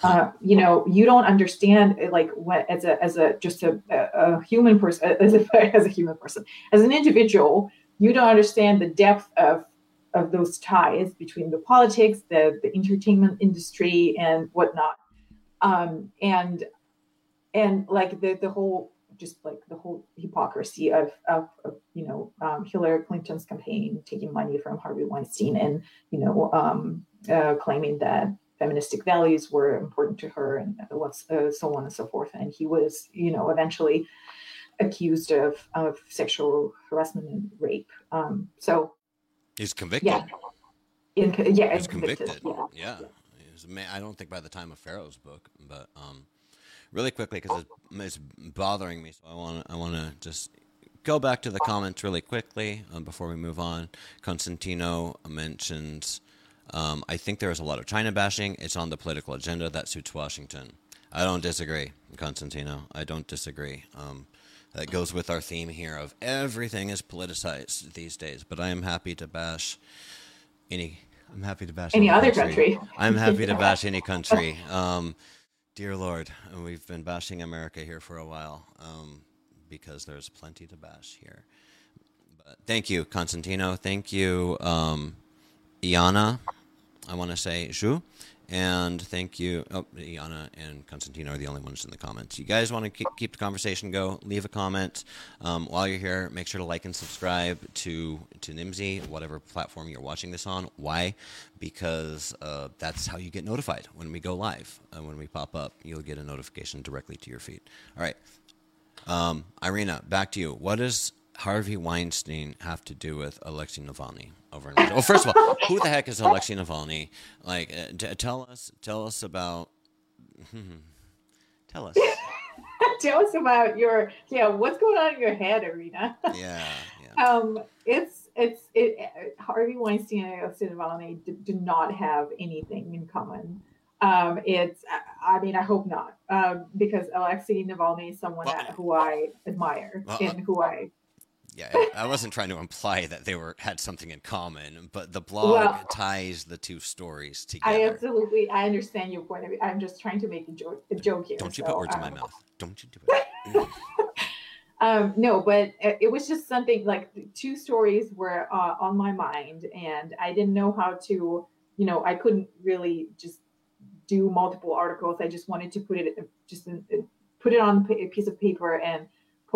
uh, you know you don't understand like what as a as a just a, a human person as a as a human person as an individual you don't understand the depth of of those ties between the politics the the entertainment industry and whatnot. Um and and like the the whole just like the whole hypocrisy of, of, of you know um, Hillary Clinton's campaign taking money from Harvey Weinstein and you know um, uh, claiming that feministic values were important to her and what's uh, so on and so forth. And he was you know eventually accused of of sexual harassment and rape. Um so he's convicted. Yeah In, yeah he's convicted, convicted. yeah, yeah. i don't think by the time of farrow's book but um really quickly because it's, it's, bothering me so i want i want to just go back to the comments really quickly um, before we move on. Constantino mentions um, I think there is a lot of China bashing. It's on the political agenda that suits Washington. I don't disagree, Constantino. I don't disagree. Um, that goes with our theme here of everything is politicized these days. But I am happy to bash any. I'm happy to bash any, any other country. country. I'm happy to bash any country. Um, dear Lord, we've been bashing America here for a while um, because there's plenty to bash here. But thank you, Constantino. Thank you, um, Iana. I want to say Zhu, And thank you. Oh, Iana and Constantino are the only ones in the comments. You guys want to keep, keep the conversation go? Leave a comment. Um, while you're here, make sure to like and subscribe to to Nimdzi, whatever platform you're watching this on. Why? Because uh, that's how you get notified when we go live. When we pop up, you'll get a notification directly to your feed. All right. Um, Iryna, back to you. What does Harvey Weinstein have to do with Alexei Navalny? over in Well, first of all, who the heck is Alexei Navalny? Like, uh, t- tell us, tell us about. tell us. tell us about your yeah. What's going on in your head, Iryna? yeah, yeah. Um, it's it's it. Harvey Weinstein and Alexei Navalny do, do not have anything in common. Um, it's I mean I hope not um, because Alexei Navalny is someone well, that, who I admire well, and who I yeah, I wasn't trying to imply that they were had something in common, but the blog well, ties the two stories together. I absolutely, I understand your point of view. I'm just trying to make a joke, a joke here. Don't you so, put words um, in my um, mouth? Don't you do it? um, no, but it was just something like two stories were uh, on my mind, and I didn't know how to, you know, I couldn't really just do multiple articles. I just wanted to put it just in, put it on a piece of paper and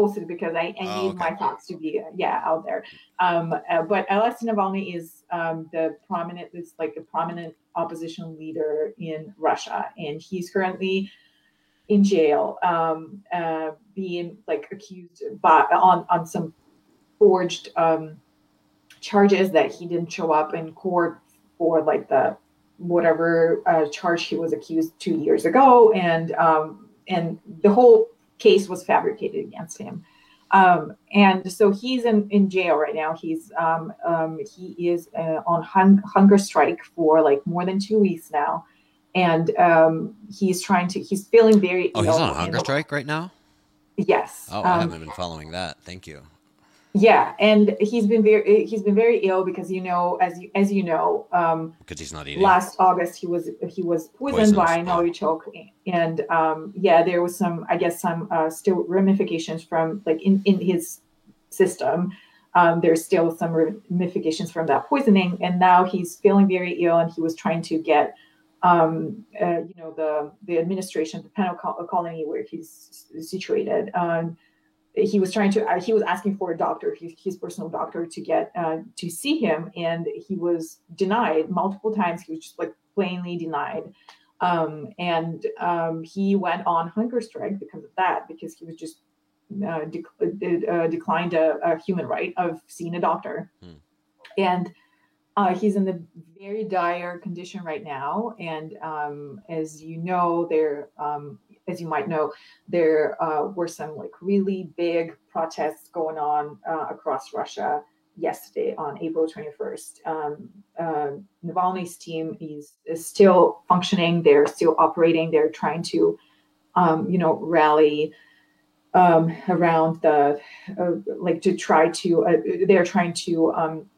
posted because I, I oh, need okay. my thoughts to be yeah out there. Um, uh, but Alexei Navalny is um, the prominent, like a prominent opposition leader in Russia, and he's currently in jail, um, uh, being like accused by on on some forged um, charges that he didn't show up in court for like the whatever uh, charge he was accused two years ago, and um, and the whole case was fabricated against him. Um, and so he's in, in jail right now. He's um, um, he is uh, on hung- hunger strike for like more than two weeks now, and um, he's trying to. He's feeling very. Oh, he's on a hunger strike right now. Yes. Oh, I haven't been following that. Thank you. Yeah, and he's been very he's been very ill because you know as you as you know um because he's not eating. Last August he was he was poisoned by Novichok and um yeah there was some I guess some uh, still ramifications from like in in his system. Um, there's still some ramifications from that poisoning, and now he's feeling very ill, and he was trying to get um, uh, you know the the administration, the penal colony where he's situated. Um, he was trying to uh, he was asking for a doctor his, his personal doctor to get uh, to see him and he was denied multiple times. He was just like plainly denied. Um, and um, he went on hunger strike because of that because he was just uh, de- uh, declined a, a, human right of seeing a doctor. Hmm. and uh, he's in the very dire condition right now. And um, as you know there um, as you might know, there uh, were some like really big protests going on uh, across Russia yesterday on April 21st. Um, uh, Navalny's team is, is still functioning. They're still operating. They're trying to, um, you know, rally um, around the, uh, like to try to, uh, they're trying to um,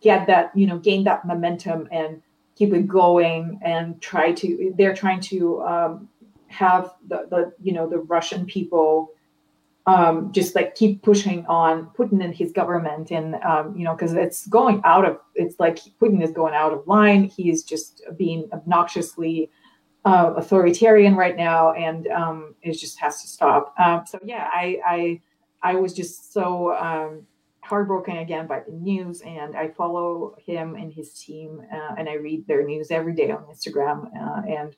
get that, you know, gain that momentum and keep it going and try to, they're trying to um, have the, the you know the Russian people um, just like keep pushing on Putin and his government, and um, you know because it's going out of it's like Putin is going out of line. He's just being obnoxiously uh, authoritarian right now, and um, it just has to stop. Um, so yeah, I I I was just so um, heartbroken again by the news, and I follow him and his team, uh, and I read their news every day on Instagram, uh, and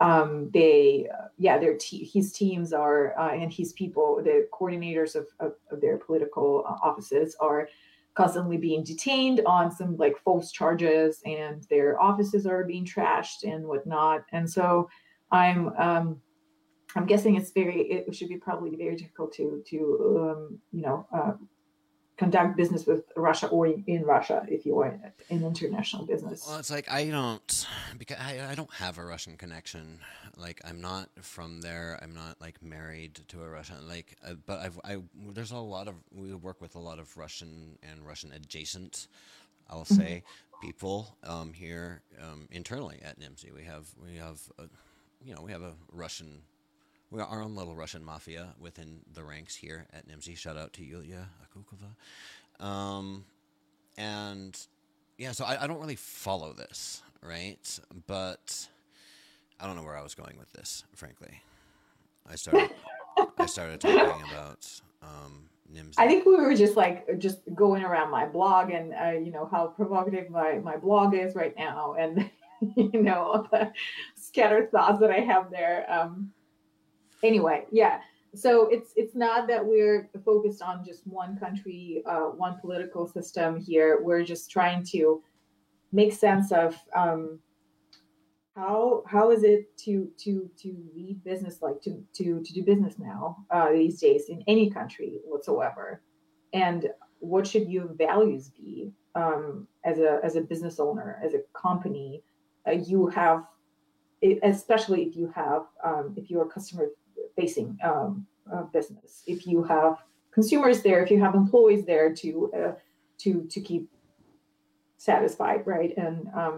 um, they uh, yeah their te- his teams are uh, and his people the coordinators of, of, of their political uh, offices are constantly being detained on some like false charges and their offices are being trashed and whatnot. And so i'm um, i'm guessing it's very it should be probably very difficult to to um, you know uh, conduct business with Russia or in Russia if you are in international business. Well, it's like I don't because I, I don't have a Russian connection. Like I'm not from there. I'm not like married to a Russian. Like, uh, but I've I there's a lot of we work with a lot of Russian and Russian adjacent. I'll mm-hmm. say mm-hmm. people um, here um, internally at Nimdzi. We have we have a, you know we have a Russian we are our own little Russian mafia within the ranks here at Nimdzi. Shout out to Yulia Akhulkova. Um, and yeah, so I, I, don't really follow this. right? But I don't know where I was going with this, frankly. I started I started talking about um, Nimdzi. I think we were just like just going around my blog and uh, you know how provocative my my blog is right now, and you know the scattered thoughts that I have there. Um, anyway, yeah. So it's it's not that we're focused on just one country, uh, one political system here. We're just trying to make sense of um, how how is it to to to lead business like to to to do business now uh, these days in any country whatsoever, and what should your values be um, as a as a business owner as a company? Uh, you have, especially if you have um, if you're a customer facing um, uh, business. If you have consumers there, if you have employees there to uh, to to keep satisfied, right? And um,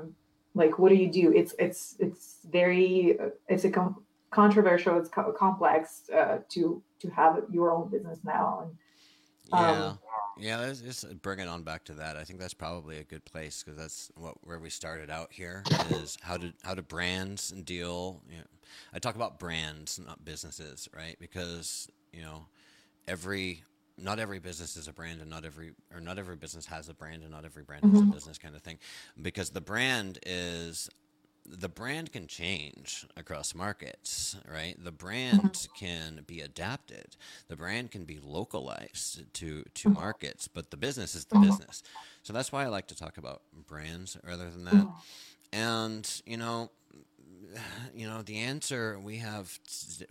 like, what do you do? It's it's it's very it's a com- controversial. It's co- complex uh, to to have your own business now. And um, yeah, yeah. Let's, just bring it on back to that. I think that's probably a good place because that's what where we started out here is how to how to brands and deal. You know, I talk about brands, not businesses, right? Because you know, every not every business is a brand, and not every or not every business has a brand, and not every brand mm-hmm. is a business kind of thing. Because the brand is the brand can change across markets, right? The brand mm-hmm. can be adapted. The brand can be localized to to mm-hmm. markets, but the business is the mm-hmm. business. So that's why I like to talk about brands rather than that. And you know, you know, the answer we have,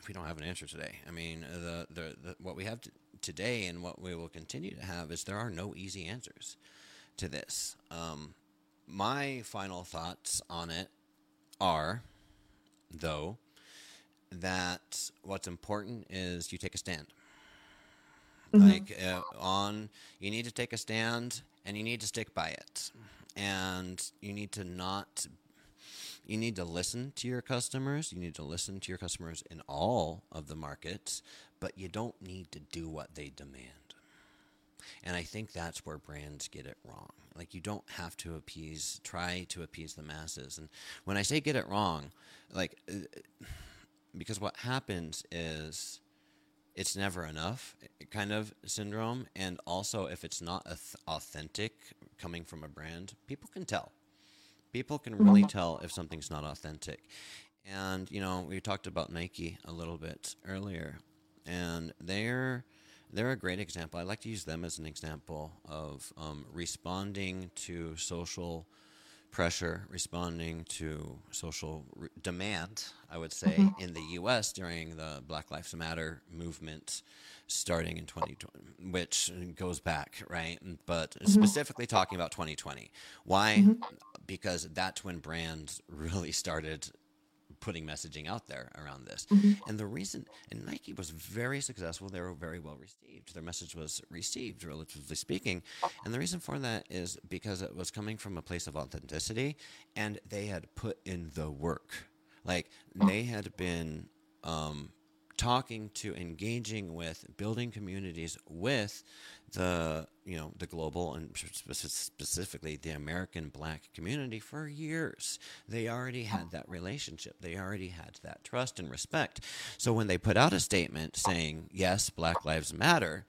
we don't have an answer today. I mean, the, the, the what we have today and what we will continue to have is there are no easy answers to this. Um, my final thoughts on it are, though, that what's important is you take a stand. Mm-hmm. Like uh, on, you need to take a stand and you need to stick by it, and you need to not you need to listen to your customers. You need to listen to your customers in all of the markets, but you don't need to do what they demand. And I think that's where brands get it wrong. Like you don't have to appease, try to appease the masses. And when I say get it wrong, like, uh, because what happens is it's never enough kind of syndrome. And also, if it's not authentic coming from a brand, people can tell People can really tell if something's not authentic. And, you know, we talked about Nike a little bit earlier, and they're they're a great example. I like to use them as an example of um, responding to social pressure, responding to social re- demand, I would say, mm-hmm. in the U.S. during the Black Lives Matter movement starting in 2020, which goes back, right? But mm-hmm. specifically talking about 2020. Why? Mm-hmm because that's when brands really started putting messaging out there around this. Mm-hmm. And the reason, and Nike was very successful, they were very well received. Their message was received, relatively speaking. And the reason for that is because it was coming from a place of authenticity and they had put in the work. Like they had been um, talking to, engaging with, building communities with the you know the global and specifically the American Black community for years. They already had that relationship. They already had that trust and respect. So when they put out a statement saying yes, Black Lives Matter.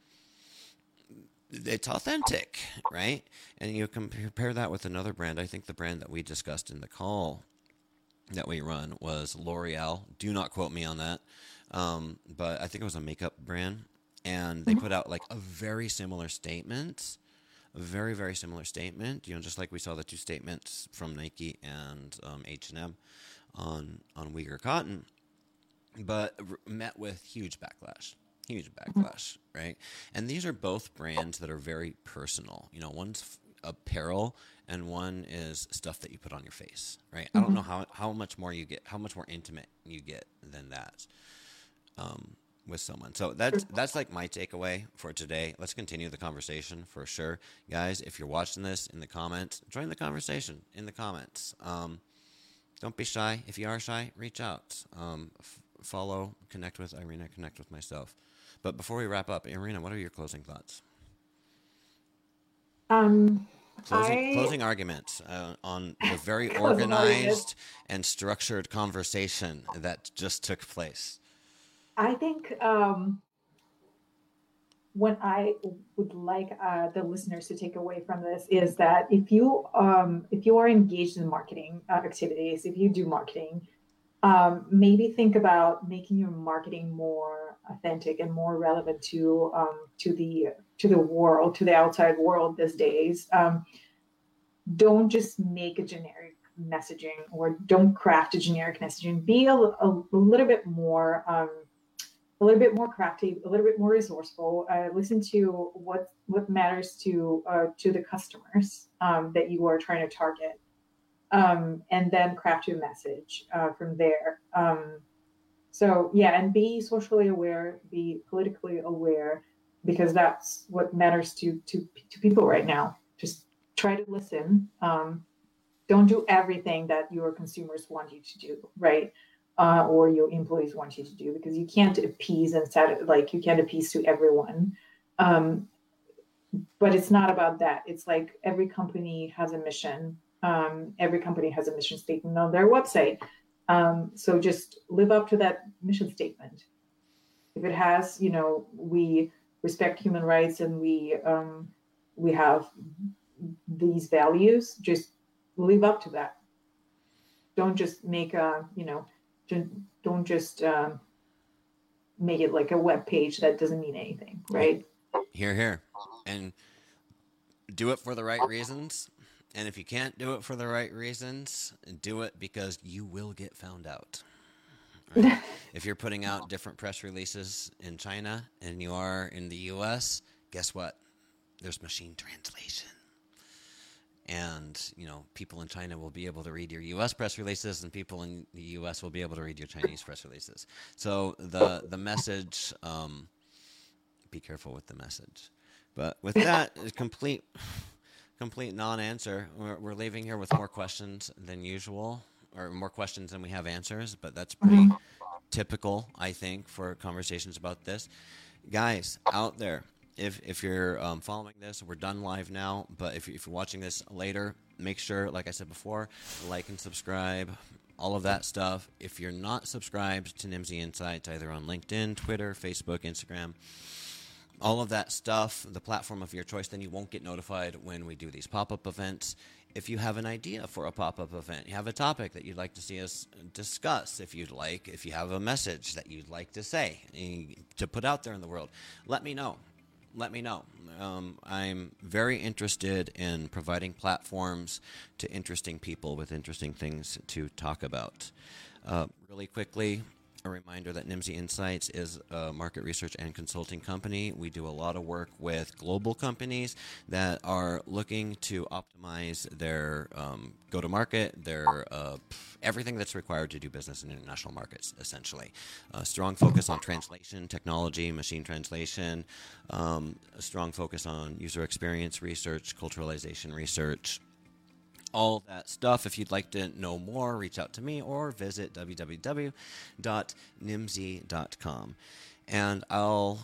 It's authentic, right? And you compare that with another brand. I think the brand that we discussed in the call that we run was L'Oreal. Do not quote me on that. Um, but I think it was a makeup brand, and they mm-hmm. put out like a very similar statement, a very very similar statement. You know, just like we saw the two statements from Nike and um, H and M on on Uyghur Cotton, but r- met with huge backlash huge mm-hmm. backlash, right? And these are both brands that are very personal. You know, one's f- apparel and one is stuff that you put on your face, right? Mm-hmm. I don't mm-hmm. know how how much more you get, how much more intimate you get than that um, with someone. So that's that's like my takeaway for today. Let's continue the conversation for sure, guys. If you're watching this in the comments, join the conversation in the comments. Um, don't be shy. If you are shy, reach out. Um, f- follow, connect with Iryna, connect with myself. But before we wrap up, Iryna, what are your closing thoughts? Um, Closing, I- closing arguments uh, on the very organized and structured conversation that just took place. I think um, what I would like uh, the listeners to take away from this is that if you um, if you are engaged in marketing uh, activities, if you do marketing, um, maybe think about making your marketing more authentic and more relevant to um, to the to the world, to the outside world these days. Um, don't just make a generic messaging or don't craft a generic messaging. Be a, a, little bit more. A little bit more crafty, a little bit more resourceful. Uh, listen to what what matters to uh, to the customers um, that you are trying to target, um, and then craft your message uh, from there. Um, so yeah, and be socially aware, be politically aware, because that's what matters to to to people right now. Just try to listen. Um, don't do everything that your consumers want you to do. Right uh, or your employees want you to do because you can't appease and sat- like you can't appease to everyone. Um, but it's not about that. It's like every company has a mission. Um, every company has a mission statement on their website. Um, so just live up to that mission statement. If it has you know we respect human rights and we um, we have these values just live up to that. Don't just make a you know don't, don't just um, make it like a web page that doesn't mean anything, right? Here, here. And do it for the right reasons. And if you can't do it for the right reasons, do it because you will get found out. Right? if you're putting out different press releases in China and you are in the US, guess what? There's machine translation. And, you know, people in China will be able to read your US press releases and people in the US will be able to read your Chinese press releases. So the the message um, be careful with the message. But with that, complete complete non-answer. We're, we're leaving here with more questions than usual, or more questions than we have answers. But that's pretty typical, I think, for conversations about this. Guys out there, if if you're um, following this, we're done live now. But if, if you're watching this later, make sure, like I said before, like and subscribe. All of that stuff. If you're not subscribed to Nimdzi Insights, either on LinkedIn, Twitter, Facebook, Instagram, all of that stuff, the platform of your choice, then you won't get notified when we do these pop up events. If you have an idea for a pop up event, you have a topic that you'd like to see us discuss, if you'd like, if you have a message that you'd like to say, eh, to put out there in the world, let me know. Let me know. Um, I'm very interested in providing platforms to interesting people with interesting things to talk about. Uh, really quickly, a reminder that Nimdzi Insights is a market research and consulting company. We do a lot of work with global companies that are looking to optimize their um, go to market, their uh, everything that's required to do business in international markets, essentially. A strong focus on translation, technology, machine translation, um, a strong focus on user experience research, culturalization research all that stuff. If you'd like to know more, reach out to me or visit www.nimdzi.com. And I'll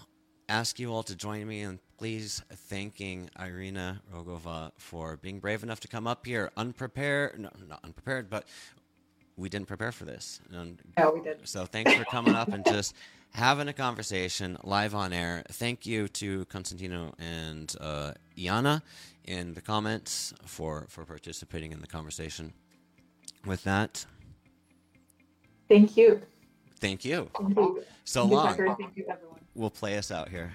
ask you all to join me in please thanking Iryna Rogova for being brave enough to come up here unprepared, no, not unprepared, but we didn't prepare for this. And Yeah, we did. so thanks for coming up and just having a conversation live on air. Thank you to Constantino and uh, Iana in the comments for, for participating in the conversation. With that, Thank you. thank you. Thank you. So Thank you, long. Tucker. Thank you, everyone. We'll play us out here.